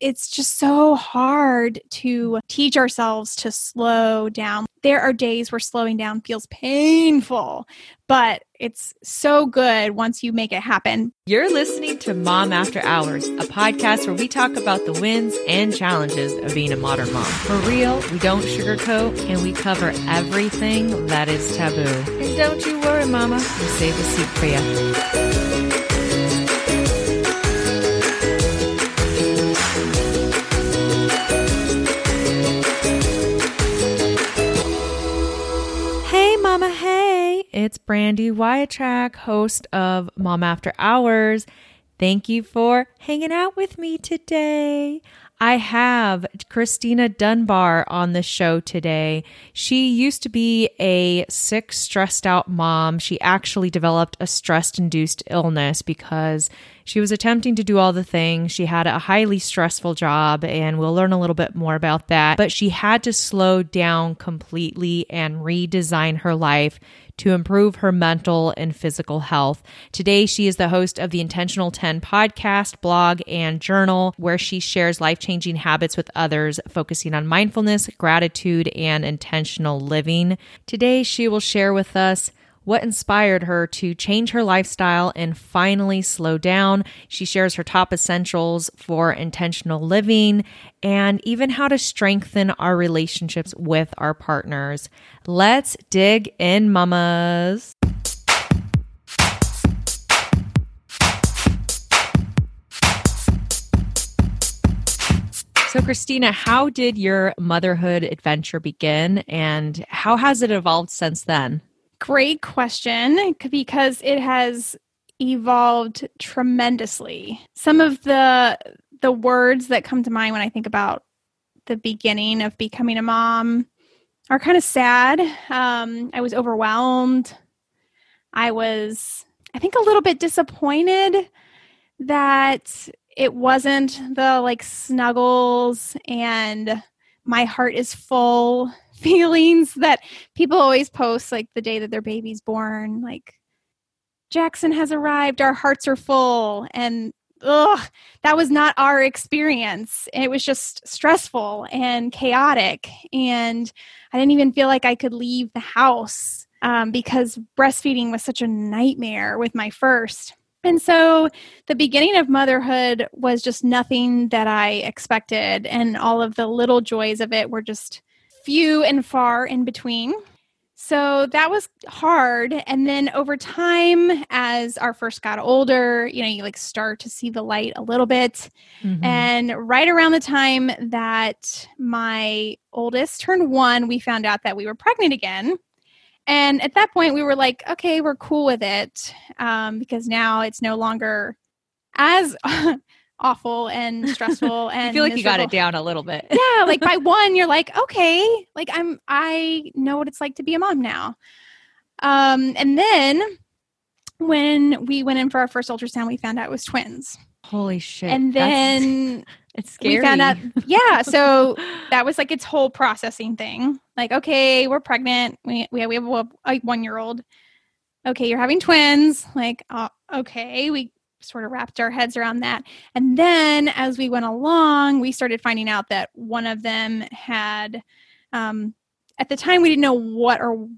it's just so hard to teach ourselves to slow down. There are days where slowing down feels painful, but it's so good once you make it happen. You're listening to Mom After Hours, a podcast where we talk about the wins and challenges of being a modern mom. For real, we don't sugarcoat and we cover everything that is taboo. And don't you worry, Mama, we save a seat for you. It's Brandy Wyatrack, host of Mom After Hours. Thank you for hanging out with me today. I have Christina Dunbar on the show today. She used to be a sick, stressed out mom. She actually developed a stress induced illness because she was attempting to do all the things. She had a highly stressful job, and we'll learn a little bit more about that. But she had to slow down completely and redesign her life to improve her mental and physical health. Today, she is the host of the Intentional 10 podcast, blog, and journal, where she shares life changing habits with others, focusing on mindfulness, gratitude, and intentional living. Today, she will share with us what inspired her to change her lifestyle and finally slow down. She shares her top essentials for intentional living and even how to strengthen our relationships with our partners. Let's dig in, mamas. So, Christina, how did your motherhood adventure begin and how has it evolved since then? Great question because it has evolved tremendously. Some of the the words that come to mind when I think about the beginning of becoming a mom are kind of sad. Um, I was overwhelmed. I was, I think, a little bit disappointed that it wasn't the like snuggles and my heart is full feelings that people always post like the day that their baby's born like jackson has arrived our hearts are full and ugh that was not our experience it was just stressful and chaotic and i didn't even feel like i could leave the house um, because breastfeeding was such a nightmare with my first and so the beginning of motherhood was just nothing that I expected. And all of the little joys of it were just few and far in between. So that was hard. And then over time, as our first got older, you know, you like start to see the light a little bit. Mm-hmm. And right around the time that my oldest turned one, we found out that we were pregnant again. And at that point, we were like, okay, we're cool with it um, because now it's no longer as awful and stressful and I feel like miserable. you got it down a little bit. yeah, like by one you're like, okay, like I'm I know what it's like to be a mom now. Um and then when we went in for our first ultrasound, we found out it was twins. Holy shit. And then it's scary. We found out yeah, so that was like its whole processing thing. Like, okay, we're pregnant. We we have, we have a, a 1-year-old. Okay, you're having twins. Like, uh, okay, we sort of wrapped our heads around that. And then as we went along, we started finding out that one of them had, um, at the time, we didn't know what or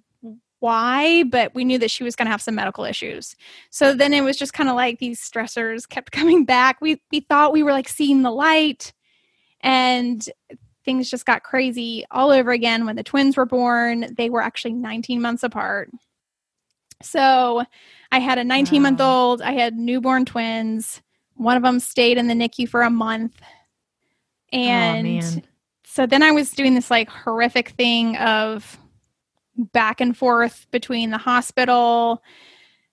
why, but we knew that she was going to have some medical issues. So then it was just kind of like these stressors kept coming back. We we thought we were like seeing the light, and things just got crazy all over again when the twins were born. They were actually 19 months apart. So I had a 19 month old, I had newborn twins. One of them stayed in the NICU for a month. And oh, so then I was doing this like horrific thing of back and forth between the hospital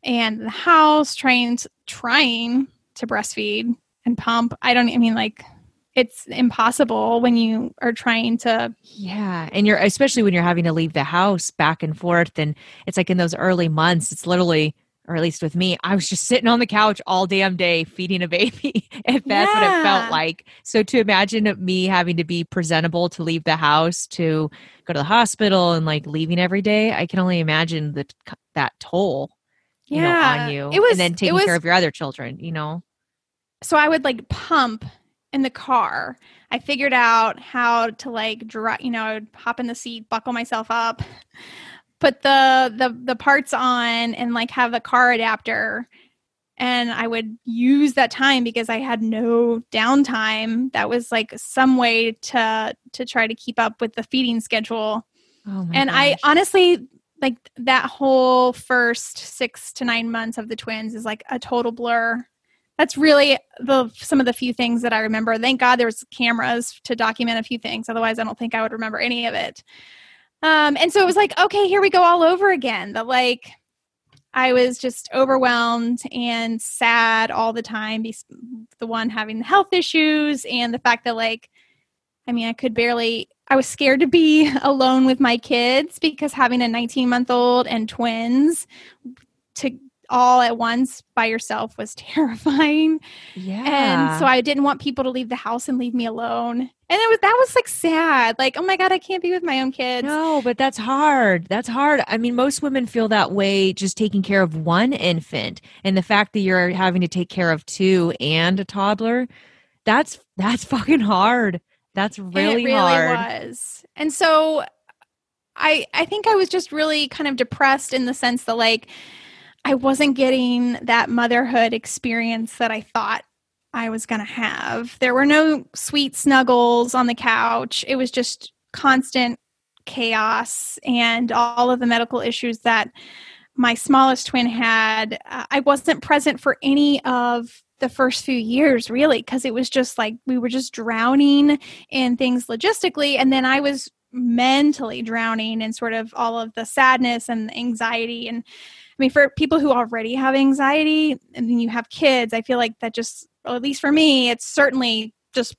and the house trying to, trying to breastfeed and pump. I don't I mean like it's impossible when you are trying to yeah and you're especially when you're having to leave the house back and forth and it's like in those early months it's literally or at least with me, I was just sitting on the couch all damn day feeding a baby. if that's yeah. what it felt like. So to imagine me having to be presentable to leave the house, to go to the hospital and like leaving every day, I can only imagine that that toll, you yeah. know, on you. It was, and then taking was, care of your other children, you know? So I would like pump in the car. I figured out how to like dry, you know, hop in the seat, buckle myself up, put the the the parts on and like have the car adapter and I would use that time because I had no downtime. That was like some way to to try to keep up with the feeding schedule. Oh and gosh. I honestly like that whole first 6 to 9 months of the twins is like a total blur. That's really the some of the few things that I remember. Thank God there was cameras to document a few things. Otherwise, I don't think I would remember any of it. Um, and so it was like, okay, here we go all over again. The like I was just overwhelmed and sad all the time. The one having the health issues and the fact that, like, I mean, I could barely, I was scared to be alone with my kids because having a 19 month old and twins to all at once by yourself was terrifying. Yeah. And so I didn't want people to leave the house and leave me alone. And it was that was like sad. Like, oh my God, I can't be with my own kids. No, but that's hard. That's hard. I mean, most women feel that way just taking care of one infant. And the fact that you're having to take care of two and a toddler, that's that's fucking hard. That's really, really hard. was. And so I I think I was just really kind of depressed in the sense that like I wasn't getting that motherhood experience that I thought I was going to have. There were no sweet snuggles on the couch. It was just constant chaos and all of the medical issues that my smallest twin had. Uh, I wasn't present for any of the first few years really because it was just like we were just drowning in things logistically and then I was mentally drowning in sort of all of the sadness and anxiety and mean, for people who already have anxiety and then you have kids, I feel like that just, at least for me, it's certainly just,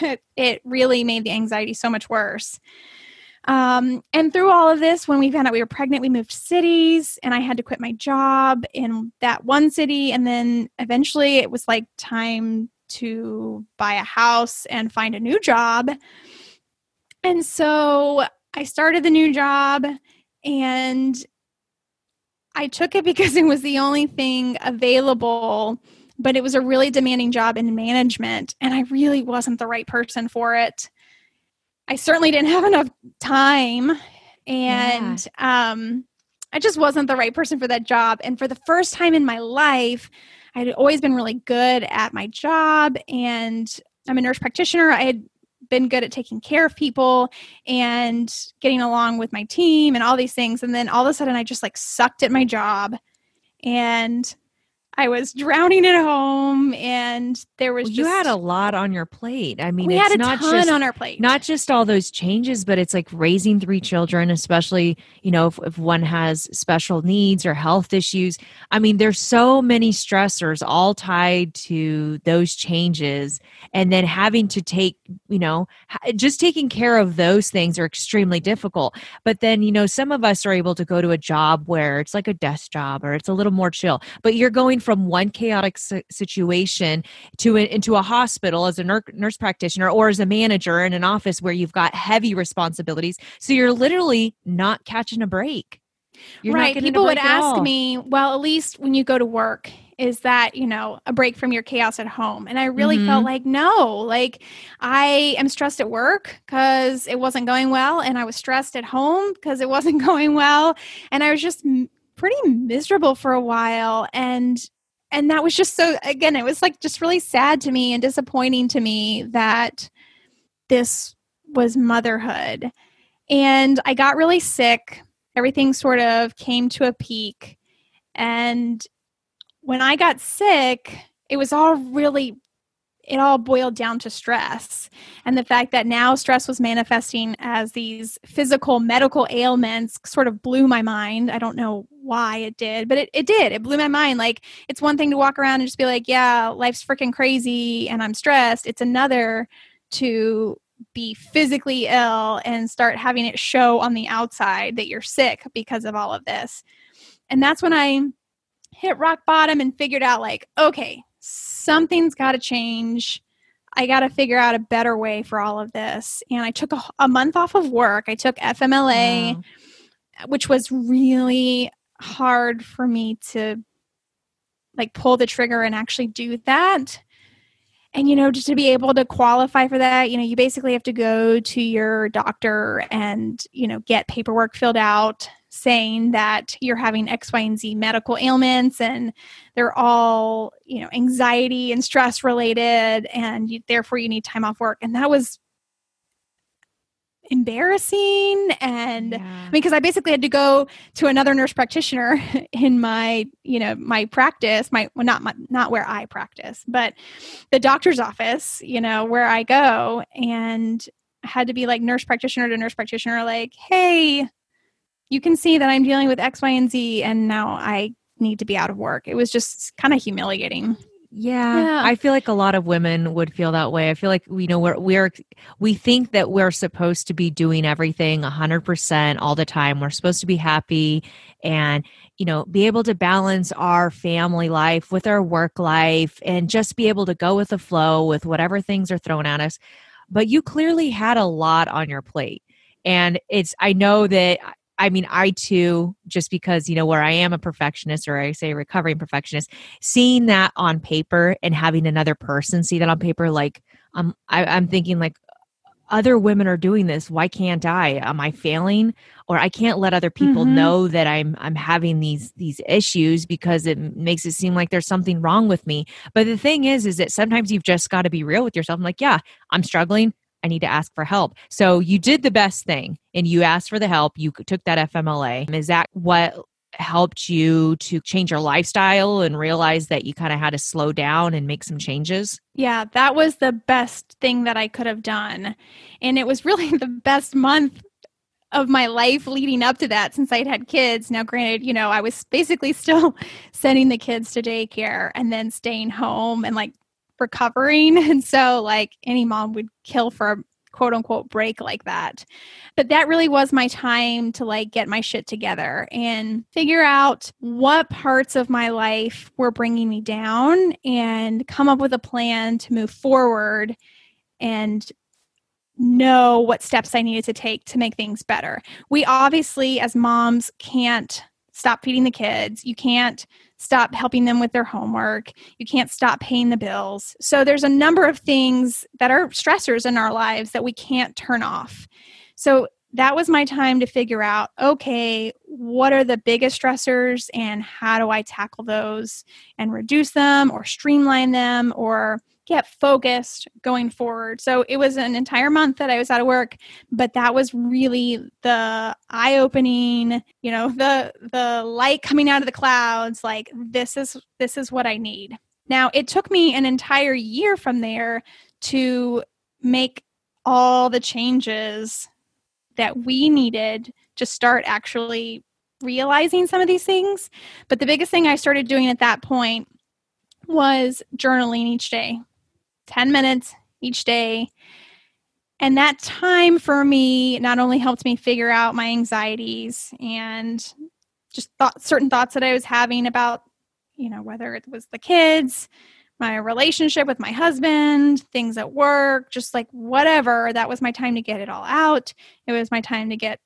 it really made the anxiety so much worse. Um, and through all of this, when we found out we were pregnant, we moved cities and I had to quit my job in that one city. And then eventually it was like time to buy a house and find a new job. And so I started the new job and I took it because it was the only thing available, but it was a really demanding job in management, and I really wasn't the right person for it. I certainly didn't have enough time, and yeah. um, I just wasn't the right person for that job. And for the first time in my life, I had always been really good at my job, and I'm a nurse practitioner. I had been good at taking care of people and getting along with my team and all these things. And then all of a sudden, I just like sucked at my job and I was drowning at home, and there was well, just, you had a lot on your plate. I mean, we it's had a not ton just, on our plate. Not just all those changes, but it's like raising three children, especially you know if, if one has special needs or health issues. I mean, there's so many stressors all tied to those changes, and then having to take you know just taking care of those things are extremely difficult. But then you know some of us are able to go to a job where it's like a desk job or it's a little more chill, but you're going from one chaotic situation to a, into a hospital as a nurse, practitioner or as a manager in an office where you've got heavy responsibilities. So you're literally not catching a break. You're right. People would ask me, well, at least when you go to work, is that, you know, a break from your chaos at home? And I really mm-hmm. felt like, no, like I am stressed at work because it wasn't going well. And I was stressed at home because it wasn't going well. And I was just pretty miserable for a while. And and that was just so again it was like just really sad to me and disappointing to me that this was motherhood. And i got really sick. Everything sort of came to a peak. And when i got sick it was all really it all boiled down to stress. And the fact that now stress was manifesting as these physical medical ailments sort of blew my mind. I don't know why it did but it, it did. It blew my mind. Like it's one thing to walk around and just be like yeah life's freaking crazy and i'm stressed. It's another to be physically ill and start having it show on the outside that you're sick because of all of this. And that's when i hit rock bottom and figured out like okay something's got to change. I got to figure out a better way for all of this. And I took a, a month off of work. I took FMLA, wow. which was really hard for me to like pull the trigger and actually do that. and you know just to be able to qualify for that you know you basically have to go to your doctor and you know get paperwork filled out saying that you're having x y and z medical ailments and they're all you know anxiety and stress related and you, therefore you need time off work and that was embarrassing and yeah. because I basically had to go to another nurse practitioner in my you know my practice my well not my, not where I practice but the doctor's office you know where I go and had to be like nurse practitioner to nurse practitioner like hey you can see that I'm dealing with X Y and Z and now I need to be out of work it was just kind of humiliating yeah, yeah, I feel like a lot of women would feel that way. I feel like we know we're we're we think that we're supposed to be doing everything 100% all the time. We're supposed to be happy and you know, be able to balance our family life with our work life and just be able to go with the flow with whatever things are thrown at us. But you clearly had a lot on your plate. And it's I know that I mean, I too, just because, you know, where I am a perfectionist or I say recovering perfectionist, seeing that on paper and having another person see that on paper, like, um, I, I'm thinking, like, other women are doing this. Why can't i? Am i failing? Or i can't let other people mm-hmm. know that i'm i'm having these these issues because it makes it seem like there's something wrong with me. But the thing is is that sometimes you've just got to be real with yourself i'm like yeah i'm struggling I need to ask for help. So you did the best thing and you asked for the help. You took that FMLA. Is that what helped you to change your lifestyle and realize that you kind of had to slow down and make some changes? Yeah, that was the best thing that I could have done. And it was really the best month of my life leading up to that since I'd had kids. Now, granted, you know, I was basically still sending the kids to daycare and then staying home and like recovering. And so, like, any mom would kill for a quote unquote break like that. But that really was my time to like get my shit together and figure out what parts of my life were bringing me down and come up with a plan to move forward and know what steps I needed to take to make things better. We obviously, as moms, can't stop feeding the kids. You can't stop helping them with their homework. You can't stop paying the bills. So there's a number of things that are stressors in our lives that we can't turn off. So that was my time to figure out okay, what are the biggest stressors and how do I tackle those and reduce them or streamline them or get focused going forward. So it was an entire month that I was out of work, but that was really the eye-opening, you know, the the light coming out of the clouds like this is this is what I need. Now, it took me an entire year from there to make all the changes that we needed to start actually realizing some of these things. But the biggest thing I started doing at that point was journaling each day 10 minutes each day. And that time for me not only helped me figure out my anxieties and just thought certain thoughts that I was having about, you know, whether it was the kids, my relationship with my husband, things at work, just like whatever. That was my time to get it all out. It was my time to get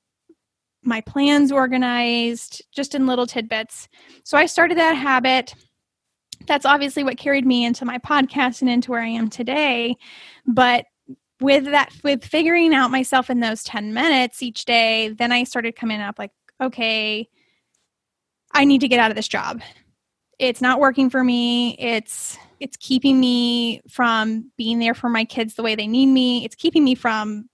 my plans organized, just in little tidbits. So I started that habit that's obviously what carried me into my podcast and into where I am today. But with that, with figuring out myself in those 10 minutes each day, then I started coming up like, okay, I need to get out of this job. It's not working for me. It's it's keeping me from being there for my kids the way they need me. It's keeping me from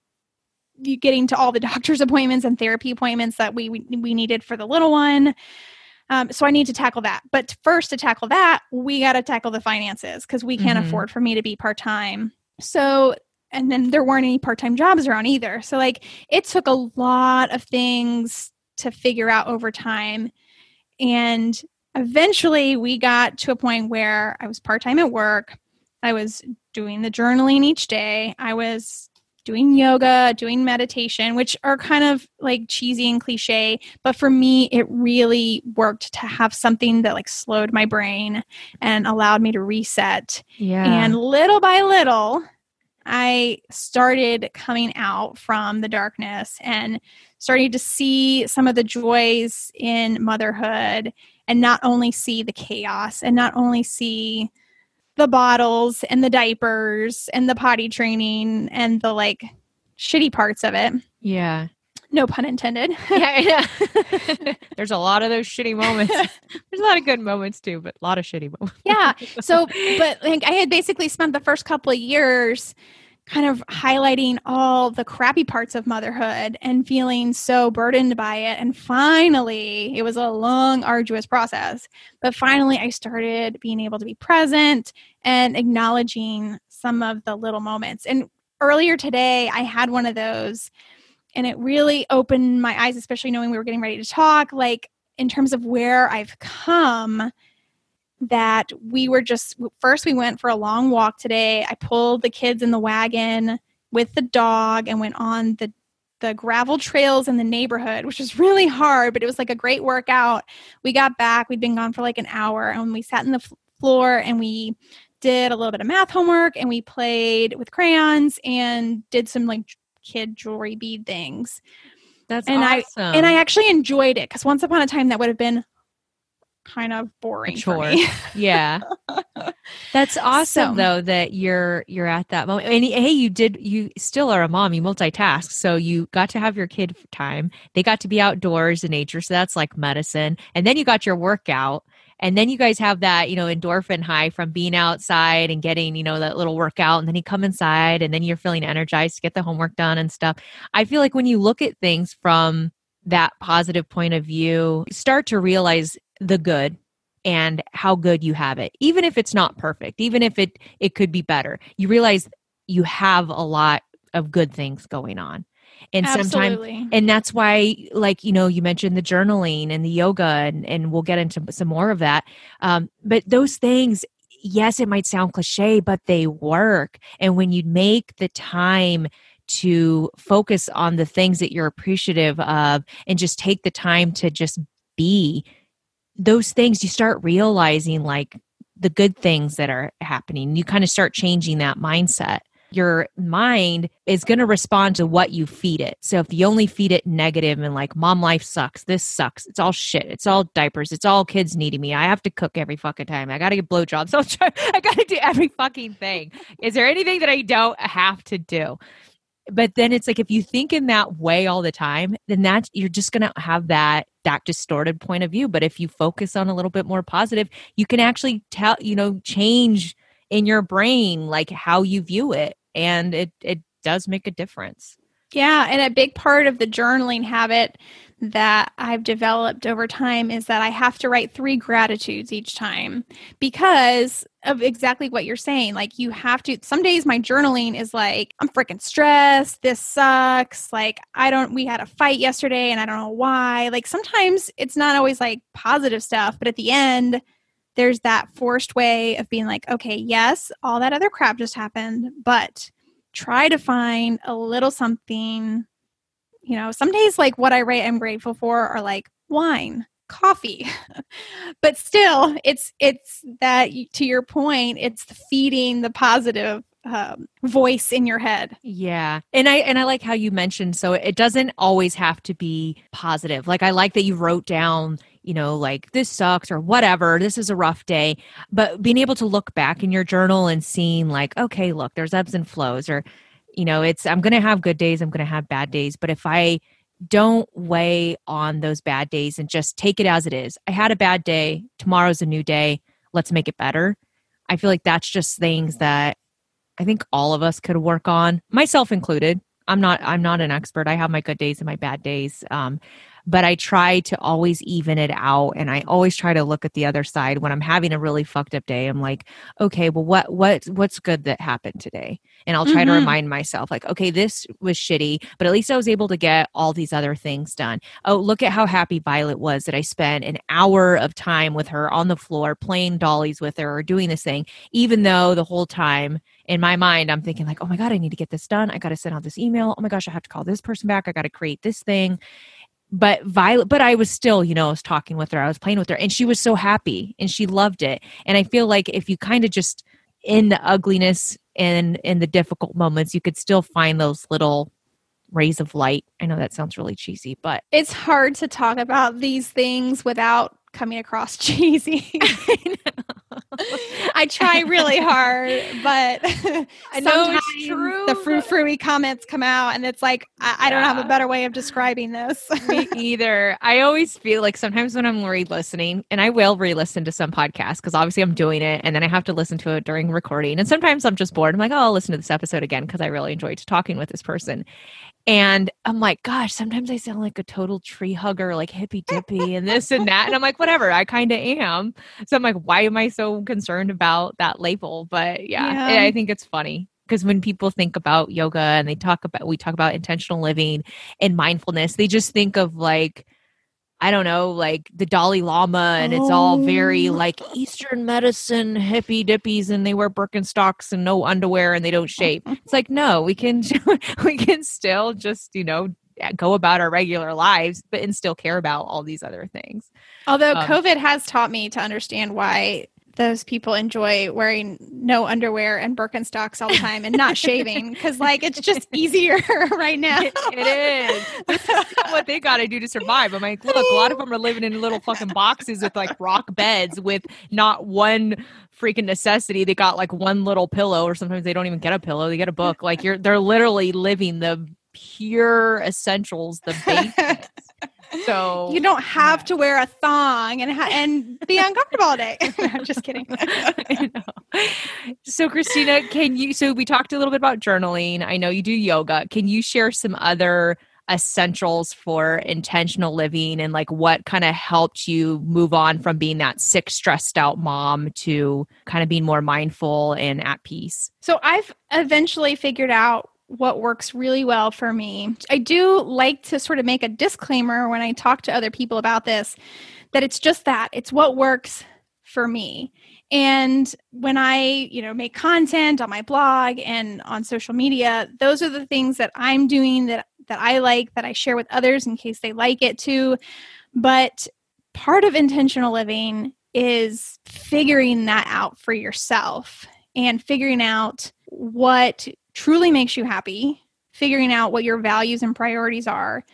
getting to all the doctor's appointments and therapy appointments that we we, we needed for the little one. Um, so I need to tackle that. But first, to tackle that, we got to tackle the finances because we can't mm-hmm. afford for me to be part time. So, and then there weren't any part time jobs around either. So, like, it took a lot of things to figure out over time. And eventually, we got to a point where I was part time at work. I was doing the journaling each day. I was doing yoga, doing meditation, which are kind of like cheesy and cliche. But for me, it really worked to have something that like slowed my brain and allowed me to reset. Yeah. And little by little, I started coming out from the darkness and starting to see some of the joys in motherhood and not only see the chaos and not only see the bottles and the diapers and the potty training and the like shitty parts of it. Yeah. No pun intended. yeah, yeah. There's a lot of those shitty moments. There's a lot of good moments too, but a lot of shitty moments. yeah. So, but like I had basically spent the first couple of years kind of highlighting all the crappy parts of motherhood and feeling so burdened by it. And finally, it was a long, arduous process, but finally, I started being able to be present and acknowledging some of the little moments. And earlier today, I had one of those, and it really opened my eyes, especially knowing we were getting ready to talk, like in terms of where I've come that we were just first we went for a long walk today. I pulled the kids in the wagon with the dog and went on the the gravel trails in the neighborhood, which was really hard, but it was like a great workout. We got back, we'd been gone for like an hour, and we sat in the f- floor and we did a little bit of math homework and we played with crayons and did some like kid jewelry bead things. That's and awesome. I and I actually enjoyed it because once upon a time that would have been kind of boring me. yeah. That's awesome So- though that you're you're at that moment. And hey, you did you still are a mom, you multitask. So you got to have your kid time. They got to be outdoors in nature, so that's like medicine. And then you got your workout. And then you guys have that, you know, endorphin high from being outside and getting, you know, that little workout. And then you come inside and then you're feeling energized to get the homework done and stuff. I feel like when you look at things from that positive point of view, start to realize the good and how good you have it even if it's not perfect even if it it could be better. You realize you have a lot of good things going on. And sometimes and that's why like you know you mentioned the journaling and the yoga and, and we'll get into some more of that. Um, but those things yes it might sound cliche but they work. And when you make the time to focus on the things that you're appreciative of and just take the time to just be those things you start realizing like the good things that are happening. You kind of start changing that mindset. Your mind is going to respond to what you feed it. So if you only feed it negative and like mom life sucks. This sucks. It's all shit. It's all diapers. It's all kids needing me. I have to cook every fucking time. I gotta get blowjobs. I gotta do every fucking thing. Is there anything that i don't have to do but then it's like if you think in that way all the time then that's you're just going to have that that distorted point of view. But if you focus on a little bit more positive you can actually tell you know change in your brain like how you view it and it it does make a difference. Yeah, and a big part of the journaling habit that I've developed over time is that I have to write three gratitudes each time because of exactly what you're saying. Like, you have to, some days my journaling is like, I'm freaking stressed. This sucks. Like, I don't, we had a fight yesterday and I don't know why. Like, sometimes it's not always like positive stuff, but at the end, there's that forced way of being like, okay, yes, all that other crap just happened, but try to find a little something you know some days like what i write i'm grateful for are like wine coffee but still it's it's that to your point it's feeding the positive um, voice in your head Yeah. And I and I like how you mentioned so it doesn't always have to be positive. Like I like that you wrote down, you know, like this sucks or whatever, this is a rough day, but being able to look back in your journal and seeing like okay, look, there's ebbs and flows or you know, it's I'm going to have good days, I'm going to have bad days, but if I don't weigh on those bad days and just take it as it is. I had a bad day, tomorrow's a new day, let's make it better. I feel like that's just things that I think all of us could work on, myself included. I'm not I'm not an expert. I have my good days and my bad days. Um, but I try to always even it out and I always try to look at the other side when I'm having a really fucked up day. I'm like, okay, well what what what's good that happened today? And I'll try to Mhm. remind myself like, okay, this was shitty, but at least I was able to get all these other things done. Oh, look at how happy Violet was that I spent an hour of time with her on the floor playing dollies with her or doing this thing, even though the whole time in my mind i'm thinking like oh my god i need to get this done. I got to send out this email. Oh my gosh i have to call this person back. I got to create this thing. But violet but i was still you know i was talking with her. I was playing with her and she was so happy and she loved it. And i feel like if you kind of just in the ugliness and in the difficult moments you could still find those little rays of light. I know that sounds really cheesy but it's hard to talk about these things without coming across cheesy I try really hard, but I know sometimes true, the frou frou comments come out, and it's like I, I don't have a better way of describing this. Me either. I always feel like sometimes when I'm re-listening, and I will re-listen to some podcasts because obviously I'm doing it, and then I have to listen to it during recording. And sometimes I'm just bored. I'm like, oh, I'll listen to this episode again because I really enjoyed talking with this person. And I'm like, gosh, sometimes I sound like a total tree hugger, like hippy dippy and this and that. And I'm like, whatever, I kind of am. So I'm like, why am I so concerned about that label? But yeah, Yeah. I think it's funny because when people think about yoga and they talk about, we talk about intentional living and mindfulness, they just think of like, I don't know, like the Dalai Lama, and it's all very Oh. like Eastern medicine, hippy dippies, and they wear Birkenstocks and no underwear and they don't shave. It's like, no, we can, we can still just, you know, go about our regular lives, but and still care about all these other things. Although Um, COVID has taught me to understand why those people enjoy wearing no underwear and Birkenstocks all the time and not shaving because, like, it's just easier right now. it is. This is what they got to do to survive. I'm like, look, a lot of them are living in little fucking boxes with like rock beds with not one freaking necessity. They got like one little pillow, or sometimes they don't even get a pillow. They get a book. Like you're, they're literally living the pure essentials, the basics. So You don't have yeah. to wear a thong and ha- and be uncomfortable all day. I'm just kidding. So, Christina, can you? So, we talked a little bit about journaling. I know you do yoga. Can you share some other essentials for intentional living and like what kind of helped you move on from being that sick, stressed out mom to kind of being more mindful and at peace? So I've eventually figured out what works really well for me. I do like to sort of make a disclaimer when I talk to other people about this that it's just that it's what works for me. And when I, you know, make content on my blog and on social media, those are the things that I'm doing that that I like that I share with others in case they like it too. But part of intentional living is figuring that out for yourself and figuring out what truly makes you happy, figuring out what your values and priorities are,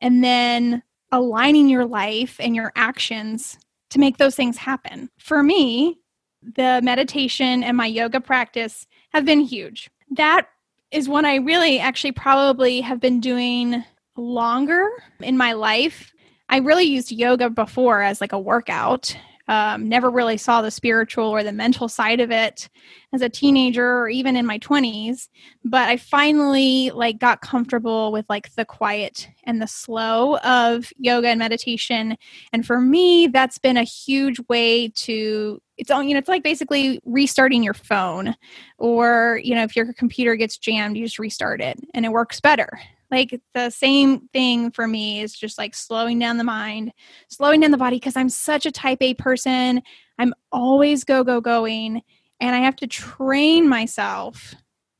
and then aligning your life and your actions to make those things happen. For me, the meditation and my yoga practice have been huge. That is one I really actually probably have been doing longer in my life. I really used yoga before as like a workout. Um, never really saw the spiritual or the mental side of it as a teenager or even in my 20s but i finally like got comfortable with like the quiet and the slow of yoga and meditation. And for me that's been a huge way to it's all you know it's like basically restarting your phone or you know if your computer gets jammed you just restart it and it works better like the same thing for me is just like slowing down the mind slowing down the body because i'm such a type a person i'm always go go going and I have to train myself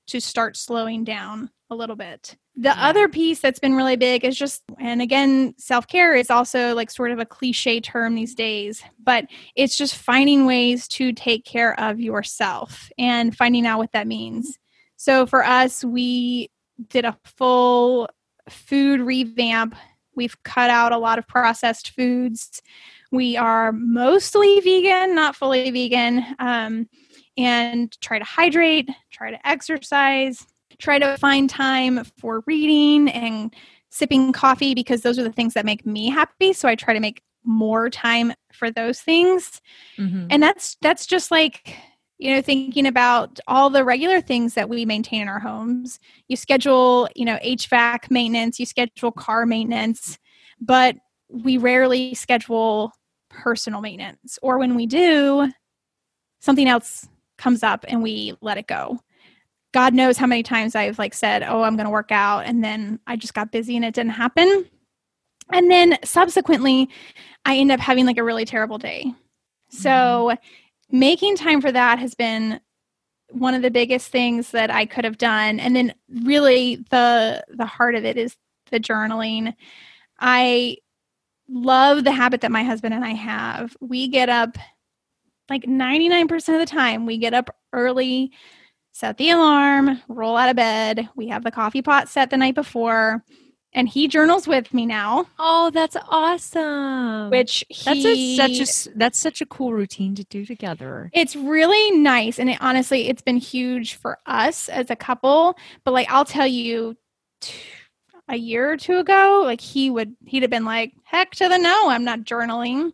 to start slowing down a little bit. The Yeah. other piece that's been really big is just, and again, self care is also like sort of a cliche term these days, but it's just finding ways to take care of yourself and finding out what that means. So for us, we did a full food revamp. We've cut out a lot of processed foods. We are mostly vegan, not fully vegan. Um, and try to hydrate, try to exercise, try to find time for reading and sipping coffee because those are the things that make me happy. So I try to make more time for those things. Mhm. And that's that's just like you know thinking about all the regular things that we maintain in our homes. You schedule, you know, HVAC maintenance, you schedule car maintenance, but we rarely schedule personal maintenance or when we do something else comes up and we let it go. God knows how many times I've like said, "Oh, I'm going to work out," and then I just got busy and it didn't happen. And then subsequently, I end up having like a really terrible day. So, mm-hmm. Making time for that has been one of the biggest things that I could have done. And then really the the heart of it is the journaling. I love the habit that my husband and I have. We get up like 99% of the time, we get up early, set the alarm, roll out of bed. We have the coffee pot set the night before. And he journals with me now. Oh, that's awesome. Which that's he, a, such a that's such a cool routine to do together. it's really nice and it honestly it's been huge for us as a couple but like i'll tell you t- a year or two ago like he would he'd have been like heck to the no i'm not journaling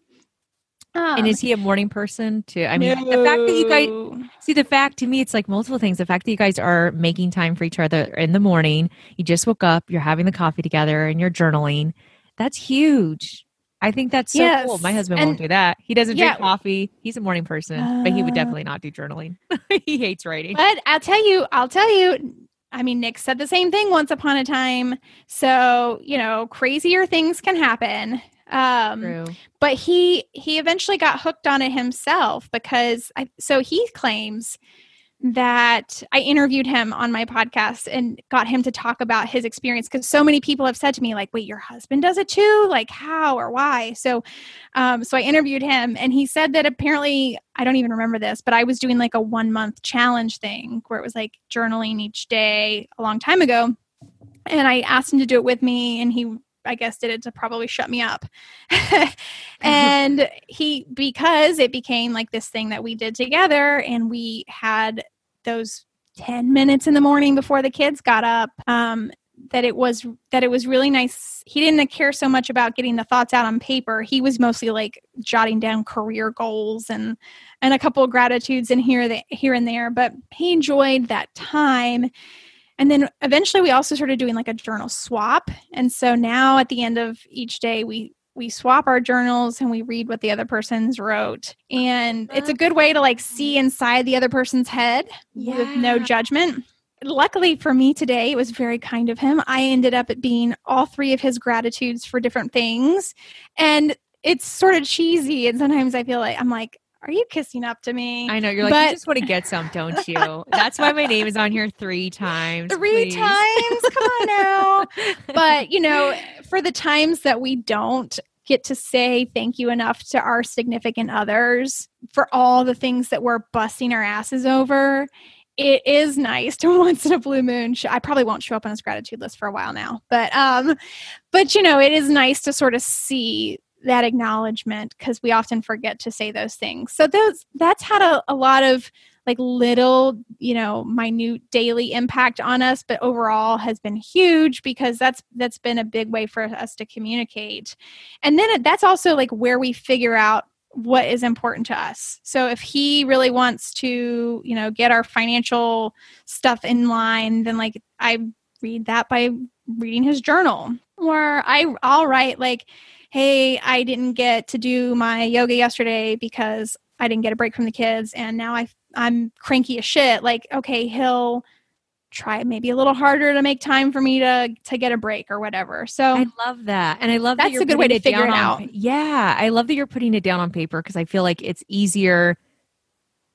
um, and is he a morning person too? I mean, the fact that you guys see the fact to me, it's like multiple things. The fact that you guys are making time for each other in the morning, you just woke up, you're having the coffee together, and you're journaling. That's huge. I think that's so Yes, cool. My husband and- won't do that. He doesn't drink coffee. He's a morning person, but he would Uh, definitely not do journaling. he hates writing. But I'll tell you, I'll tell you. I mean, Nick said the same thing once upon a time. So you know, crazier things can happen. Um, True. but he he eventually got hooked on it himself because I, so he claims that I interviewed him on my podcast and got him to talk about his experience because so many people have said to me like wait your husband does it too? Like how or why? So um so I interviewed him and he said that apparently I don't even remember this but I was doing like a 1 month challenge thing where it was like journaling each day a long time ago. And I asked him to do it with me and he I guess did it to probably shut me up. and he because it became like this thing that we did together and we had those 10 minutes in the morning before the kids got up um that it was that it was really nice. He didn't care so much about getting the thoughts out on paper. He was mostly like jotting down career goals and and a couple of gratitudes in here that here and there. But he enjoyed that time and then eventually we also started doing like a journal swap. And so now at the end of each day we we swap our journals and we read what the other person's wrote. And it's a good way to like see inside the other person's head with no judgment. Luckily for me today, it was very kind of him. I ended up being all three of his gratitudes for different things. And it's sort of cheesy. And sometimes I feel like I'm like, are you kissing up to me? I know you're like But- you just want to get some, don't you? That's why my name is on here three times. Three please. times? Come on now. but you know for the times that we don't get to say thank you enough to our significant others for all the things that we're busting our asses over it is nice to once in a blue moon sh- i probably won't show up on his gratitude list for a while now but um but you know it is nice to sort of see that acknowledgement because we often forget to say those things. So those that's had a, a lot of like little you know minute daily impact on us but overall has been huge because that's that's been a big way for us to communicate. And then that's also like where we figure out what is important to us. So if he really wants to you know get our financial stuff in line then like i read that by reading his journal. Or i i'll write like hey i didn't get to do my yoga yesterday because i didn't get a break from the kids and now i i'm cranky as shit like okay he'll try maybe a little harder to make time for me to to get a break or whatever so I love that. And I love that That's you're a good way to figure down it out. pa- Yeah. I love that you're putting it down on paper because I feel like it's easier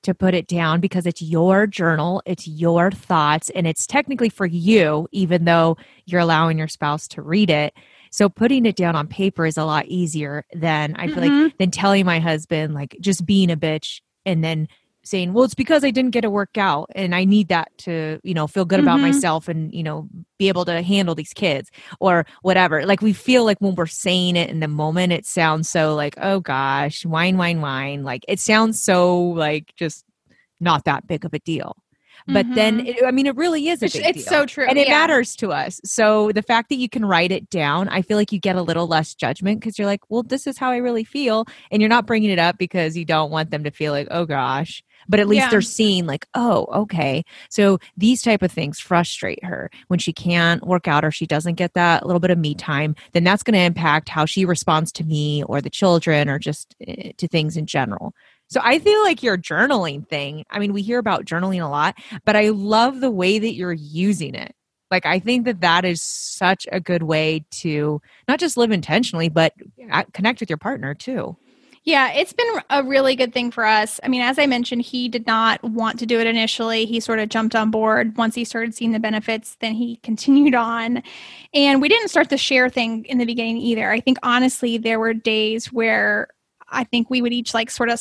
to put it down because it's your journal, it's your thoughts, and it's technically for you, even though you're allowing your spouse to read it. So putting it down on paper is a lot easier than I feel like Mhm. than telling my husband like just being a bitch and then saying, "Well, it's because I didn't get to work out and I need that to, you know, feel good about Mhm. myself and, you know, be able to handle these kids or whatever." Like we feel like when we're saying it in the moment it sounds so like, "Oh gosh, whine, whine, whine." Like it sounds so like just not that big of a deal. But then Mhm. it, I mean it really is a it's, big it's so true and it yeah. matters to us. So the fact that you can write it down, I feel like you get a little less judgment because you're like, well, this is how I really feel, and you're not bringing it up because you don't want them to feel like, oh gosh. But at least Yeah. they're seeing like, oh, okay. So these type of things frustrate her when she can't work out or she doesn't get that little bit of me time. Then that's going to impact how she responds to me or the children or just eh, to things in general. So I feel like your journaling thing, I mean, we hear about journaling a lot, but I love the way that you're using it. Like, I think that that is such a good way to not just live intentionally, but connect with your partner too. Yeah, it's been a really good thing for us. I mean, as I mentioned, he did not want to do it initially. He sort of jumped on board once he started seeing the benefits, then he continued on. And we didn't start the share thing in the beginning either. I think honestly, there were days where I think we would each like sort of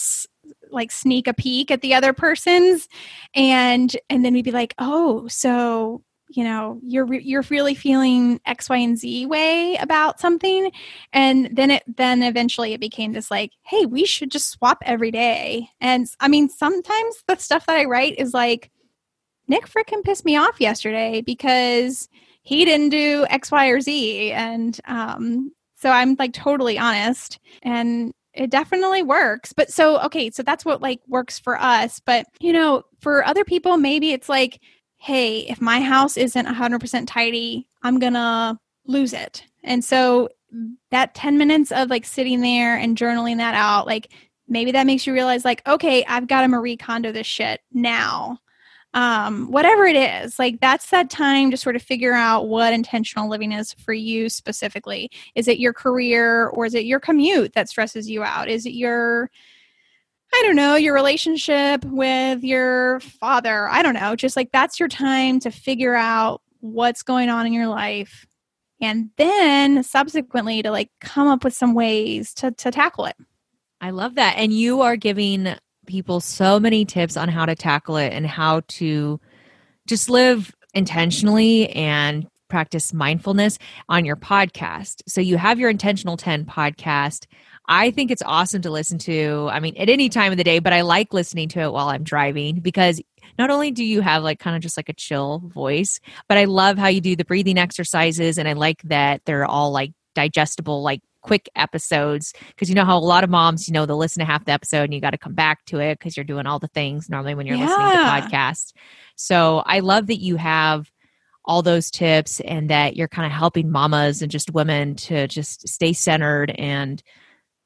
like sneak a peek at the other person's and and then we'd be like, "Oh, so you know you're re- you're really feeling x y and z way about something? And then it then eventually it became this like hey we should just swap every day. And i mean sometimes the stuff that i write is like nick frickin pissed me off yesterday because he didn't do x y or z and um so i'm like totally honest and it definitely works but so okay so that's what like works for us but you know for other people maybe it's like hey, if my house isn't 100% tidy, I'm going to lose it. And so that 10 minutes of like sitting there and journaling that out, like maybe that makes you realize, like, okay, I've got to Marie Kondo this shit now. Um, whatever it is, like that's that time to sort of figure out what intentional living is for you specifically. Is it your career or is it your commute that stresses you out? Is it your I don't know, your relationship with your father. I don't know. Just like that's your time to figure out what's going on in your life and then subsequently to like come up with some ways to to tackle it. I love that. And you are giving people so many tips on how to tackle it and how to just live intentionally and practice mindfulness on your podcast. So you have your intentional 10 podcast. I think it's awesome to listen to. I mean, at any time of the day, but I like listening to it while I'm driving because not only do you have like kind of just like a chill voice, but I love how you do the breathing exercises and I like that they're all like digestible, like quick episodes because you know how a lot of moms, you know, they'll listen to half the episode and you got to come back to it because you're doing all the things normally when you're yeah. listening to podcasts. So I love that you have all those tips and that you're kind of helping mamas and just women to just stay centered and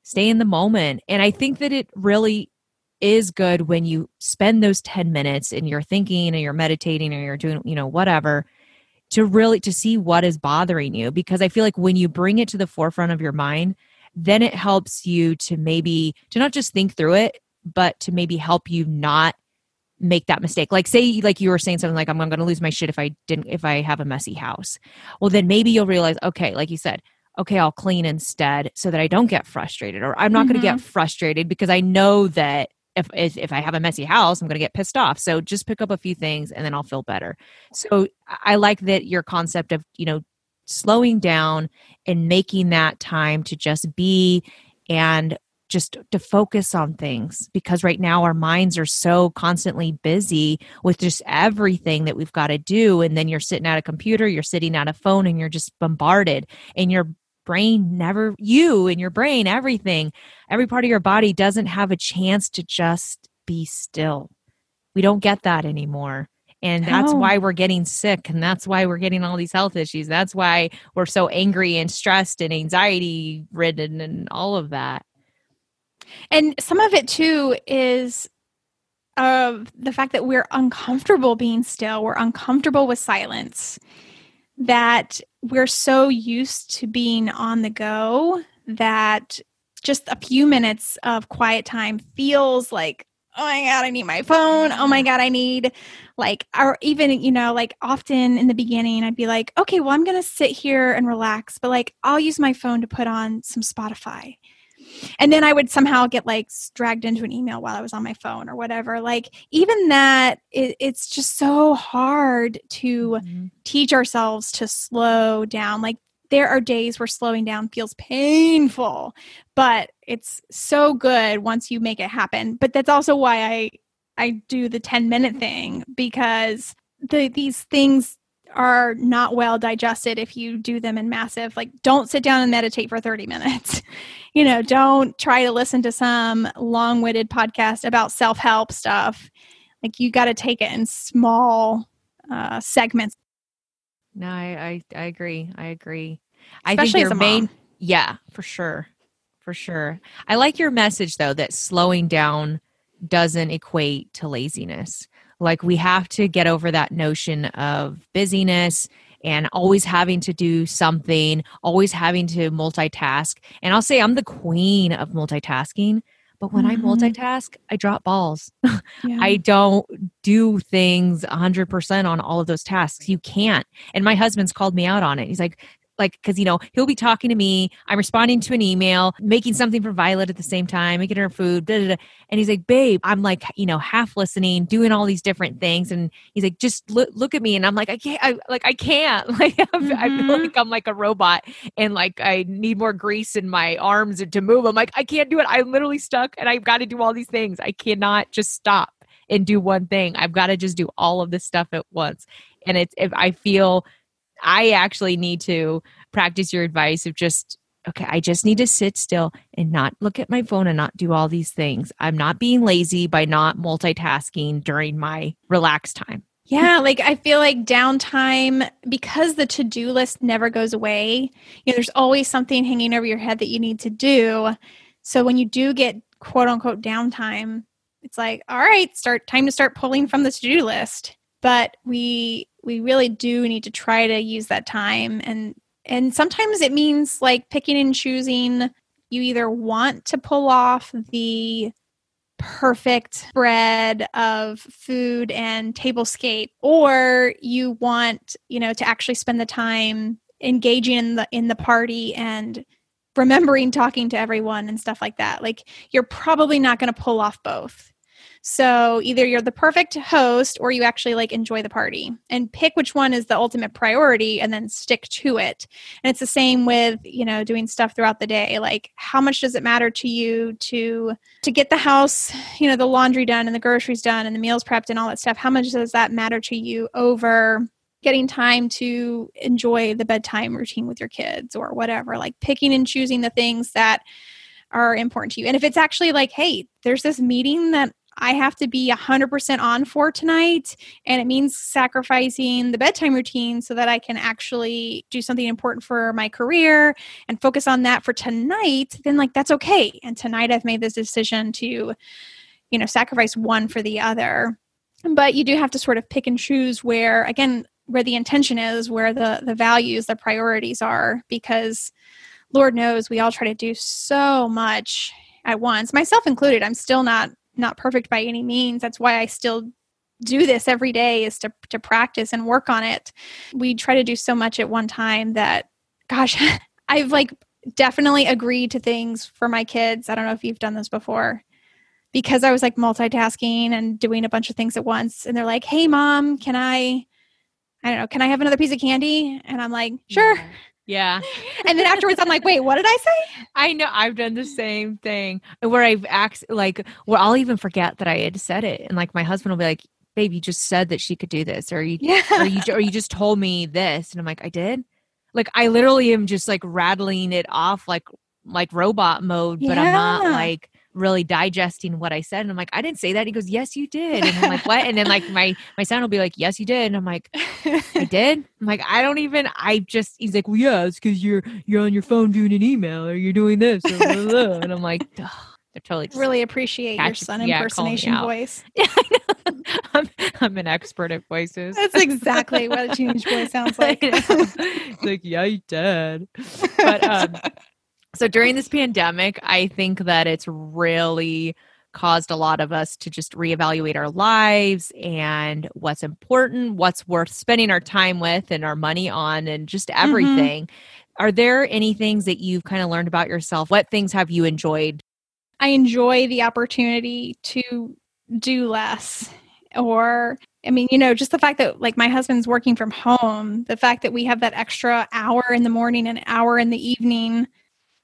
stay in the moment. And I think that it really is good when you spend those 10 minutes and you're thinking and you're meditating or you're doing, you know, whatever to really to see what is bothering you because I feel like when you bring it to the forefront of your mind, then it helps you to maybe to not just think through it, but to maybe help you not make that mistake. Like say like you were saying something like I'm going to lose my shit if I didn't if I have a messy house. Well, then maybe you'll realize okay, like you said, okay, I'll clean instead so that I don't get frustrated or I'm not mm-hmm. going to get frustrated because I know that if, if, if I have a messy house, I'm going to get pissed off. So just pick up a few things and then I'll feel better. So I like that your concept of, you know, slowing down and making that time to just be and just to focus on things because right now our minds are so constantly busy with just everything that we've got to do and then you're sitting at a computer you're sitting at a phone and you're just bombarded and you're brain never you and your brain everything every part of your body doesn't have a chance to just be still. We don't get that anymore. And that's oh. why we're getting sick and that's why we're getting all these health issues. That's why we're so angry and stressed and anxiety ridden and all of that. And some of it too is of the fact that we're uncomfortable being still. We're uncomfortable with silence that we're so used to being on the go that just a few minutes of quiet time feels like oh my god i need my phone. Oh my god i need like or even you know like often in the beginning i'd be like okay well i'm gonna sit here and relax but like i'll use my phone to put on some spotify and then i would somehow get like dragged into an email while i was on my phone or whatever. Like even that it, it's just so hard to mm-hmm. teach ourselves to slow down. Like there are days where slowing down feels painful but it's so good once you make it happen. But that's also why i i do the 10 minute thing because the these things are not well digested if you do them in massive like don't sit down and meditate for 30 minutes. You know don't try to listen to some long-witted podcast about self-help stuff. Like you got to take it in small uh, segments. No I, I i agree. I agree. Especially i think your main mom. yeah for sure. For sure. I like your message though that slowing down doesn't equate to laziness like we have to get over that notion of busyness and always having to do something, always having to multitask. And I'll say I'm the queen of multitasking, but when mm-hmm. I multitask, I drop balls. Yeah. I don't do things 100% on all of those tasks. You can't. And my husband's called me out on it. He's like, like because you know he'll be talking to me i'm responding to an email making something for violet at the same time making her food and he's like babe i'm like you know half listening doing all these different things. And he's like just look, look at me. And i'm like i can't I, like i can't. Like mm-hmm. i feel like i'm like a robot and like i need more grease in my arms to move. I'm like i can't do it. I'm literally stuck and i've got to do all these things. I cannot just stop and do one thing. I've got to just do all of this stuff at once. And it's if i feel I actually need to practice your advice of just okay, I just need to sit still and not look at my phone and not do all these things. I'm not being lazy by not multitasking during my relaxed time. Yeah, like I feel like downtime because the to-do list never goes away. You know, there's always something hanging over your head that you need to do. So when you do get quote unquote downtime, it's like, all right, start time to start pulling from the to-do list. But we we really do need to try to use that time. And and sometimes it means like picking and choosing. You either want to pull off the perfect spread of food and tablescape or you want you know to actually spend the time engaging in the in the party and remembering talking to everyone and stuff like that. Like you're probably not going to pull off both so either you're the perfect host or you actually like enjoy the party and pick which one is the ultimate priority and then stick to it. And it's the same with, you know, doing stuff throughout the day. Like how much does it matter to you to to get the house, you know, the laundry done and the groceries done and the meals prepped and all that stuff? How much does that matter to you over getting time to enjoy the bedtime routine with your kids or whatever? Like picking and choosing the things that are important to you. And if it's actually like, hey, there's this meeting that I have to be 100% on for tonight. And it means sacrificing the bedtime routine so that I can actually do something important for my career and focus on that for tonight. Then, like, that's okay. And tonight I've made this decision to, you know, sacrifice one for the other. But you do have to sort of pick and choose where, again, where the intention is, where the the values, the priorities are, because Lord knows we all try to do so much at once, myself included. I'm still not not perfect by any means. That's why I still do this every day is to to practice and work on it. We try to do so much at one time that gosh, I've like definitely agreed to things for my kids. I don't know if you've done this before. Because I was like multitasking and doing a bunch of things at once and they're like, "Hey mom, can I I don't know, can I have another piece of candy?" And I'm like, "Sure." Yeah. Yeah. and then afterwards, I'm like, wait, what did I say? I know I've done the same thing where I've asked, like, well, I'll even forget that I had said it. And like, my husband will be like, babe, you just said that she could do this, or you, yeah. or you, or you just told me this. And I'm like, I did. Like, I literally am just like rattling it off like, like robot mode, but yeah. I'm not like, really digesting what I said. And I'm like, I didn't say that. He goes, Yes, you did. And I'm like, What? And then like my my son will be like, Yes, you did. And I'm like, I did. I'm like, I don't even. I just. He's like, Well, yeah, it's because you're you're on your phone doing an email or you're doing this. Blah, blah, blah. And I'm like. They're totally really appreciate your son impersonation voice. Yeah, I'm, I'm an expert at voices. That's exactly what a teenage boy sounds like. like, yeah, you did. But um, so during this pandemic, I think that it's really caused a lot of us to just reevaluate our lives and what's important, what's worth spending our time with and our money on, and just mm-hmm. everything. Mm-hmm. Are there any things that you've kind of learned about yourself? What things have you enjoyed? I enjoy the opportunity to do less or I mean, you know, just the fact that like my husband's working from home, the fact that we have that extra hour in the morning and hour in the evening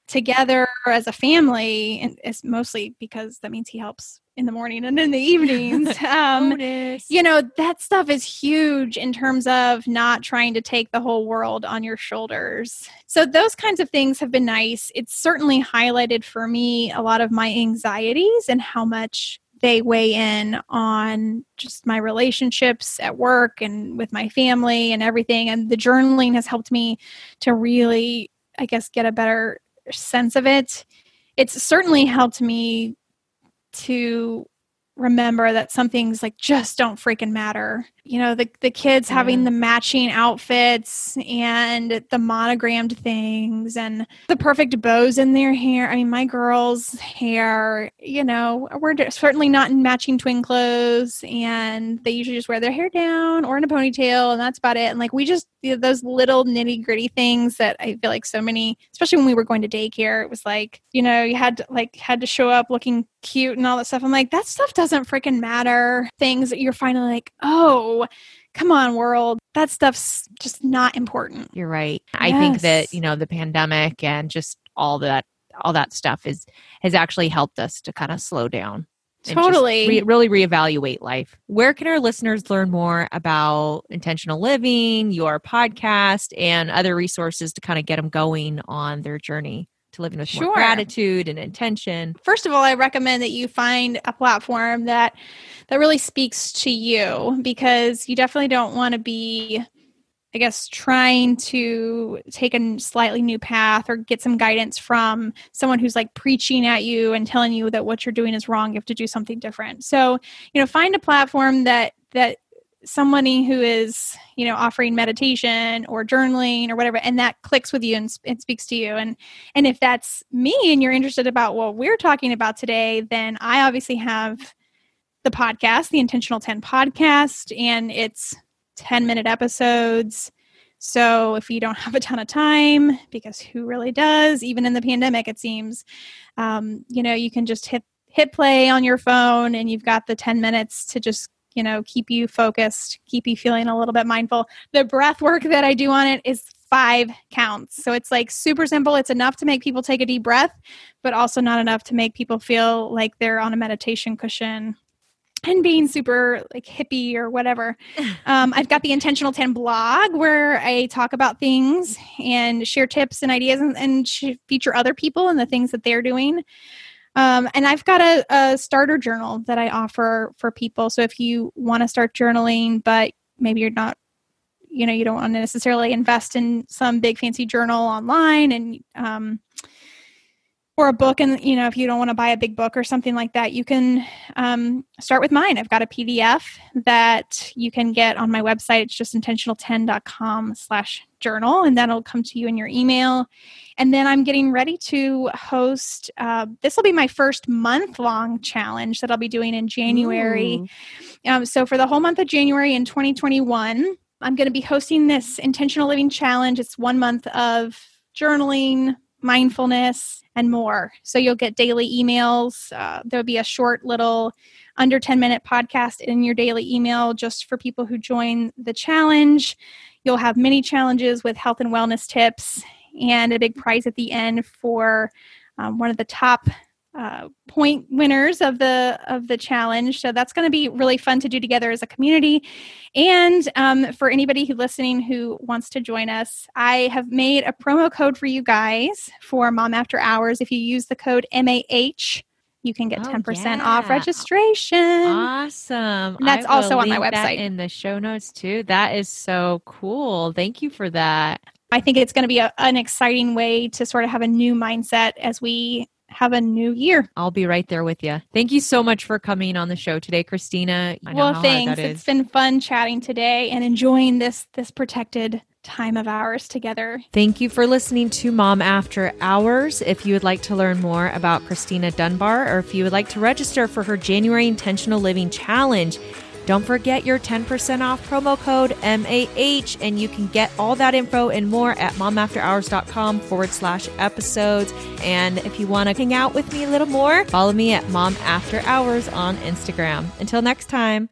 together as a family and it's mostly because that means he helps in the morning and in the evenings. Um, you know that stuff is huge in terms of not trying to take the whole world on your shoulders. So those kinds of things have been nice. It's certainly highlighted for me a lot of my anxieties and how much they weigh in on just my relationships at work and with my family and everything. And the journaling has helped me to really i guess get a better sense of it, it's certainly helped me to remember that some things like just don't freaking matter. You know, the the kids yeah. having the matching outfits and the monogrammed things and the perfect bows in their hair. I mean, my girls' hair, you know, we're certainly not in matching twin clothes and they usually just wear their hair down or in a ponytail and that's about it. And like we just the, those little nitty gritty things that I feel like so many, especially when we were going to daycare, it was like, you know, you had to like had to show up looking cute and all that stuff. I'm like, that stuff doesn't freaking matter. Things that you're finally like, oh, come on, world. That stuff's just not important. You're right. I think that, you know, the pandemic and just all that all that stuff is has actually helped us to kind of slow down totally re- really reevaluate life where can our listeners learn more about intentional living your podcast and other resources to kind of get them going on their journey to living with sure. more gratitude and intention first of all i recommend that you find a platform that that really speaks to you because you definitely don't want to be I guess, trying to take a slightly new path or get some guidance from someone who's like preaching at you and telling you that what you're doing is wrong. You have to do something different. So, you know, find a platform that, that, somebody who is you know offering meditation or journaling or whatever and that clicks with you and, speaks to you and and if that's me and you're interested about what we're talking about today then i obviously have the podcast the intentional 10 podcast and it's 10 minute episodes. So if you don't have a ton of time, because who really does, even in the pandemic, it seems, um, you know, you can just hit hit play on your phone and you've got the 10 minutes to just you know keep you focused keep you feeling a little bit mindful the breath work that i do on it is five counts so it's like super simple it's enough to make people take a deep breath but also not enough to make people feel like they're on a meditation cushion and being super like hippie or whatever. Um, I've got the Intentional 10 blog where I talk about things and share tips and ideas and, and feature other people and the things that they're doing. Um, and I've got a, a starter journal that I offer for people. So if you want to start journaling, but maybe you're not you know you don't want to necessarily invest in some big fancy journal online and um, or a book and you know if you don't want to buy a big book or something like that you can um, start with mine i've got a pdf that you can get on my website it's just intentional10.com slash journal and that'll come to you in your email and then i'm getting ready to host uh, this will be my first month long challenge that i'll be doing in january um, so for the whole month of january in 2021 i'm going to be hosting this intentional living challenge it's one month of journaling mindfulness, and more. So you'll get daily emails. Uh, there'll be a short little under 10 minute podcast in your daily email just for people who join the challenge. You'll have mini challenges with health and wellness tips and a big prize at the end for um, one of the top uh, point winners of the of the challenge. So that's going to be really fun to do together as a community. And um, for anybody who listening who wants to join us, I have made a promo code for you guys for Mom After Hours. If you use the code MAH, you can get 10% yeah. off registration. Awesome. And that's also on my website. in the show notes too. That is so cool. Thank you for that. I think it's going to be a, an exciting way to sort of have a new mindset as we have a new year. I'll be right there with you. Thank you so much for coming on the show today, Christina. well, thanks. It's been fun chatting today and enjoying this this protected time of ours together. Thank you for listening to Mom After Hours. If you would like to learn more about Christina Dunbar or if you would like to register for her January Intentional Living Challenge, don't forget your 10% off promo code MAH, and you can get all that info and more at momafterhours.com forward slash episodes. And if you want to hang out with me a little more, follow me at Mom After Hours on Instagram. Until next time.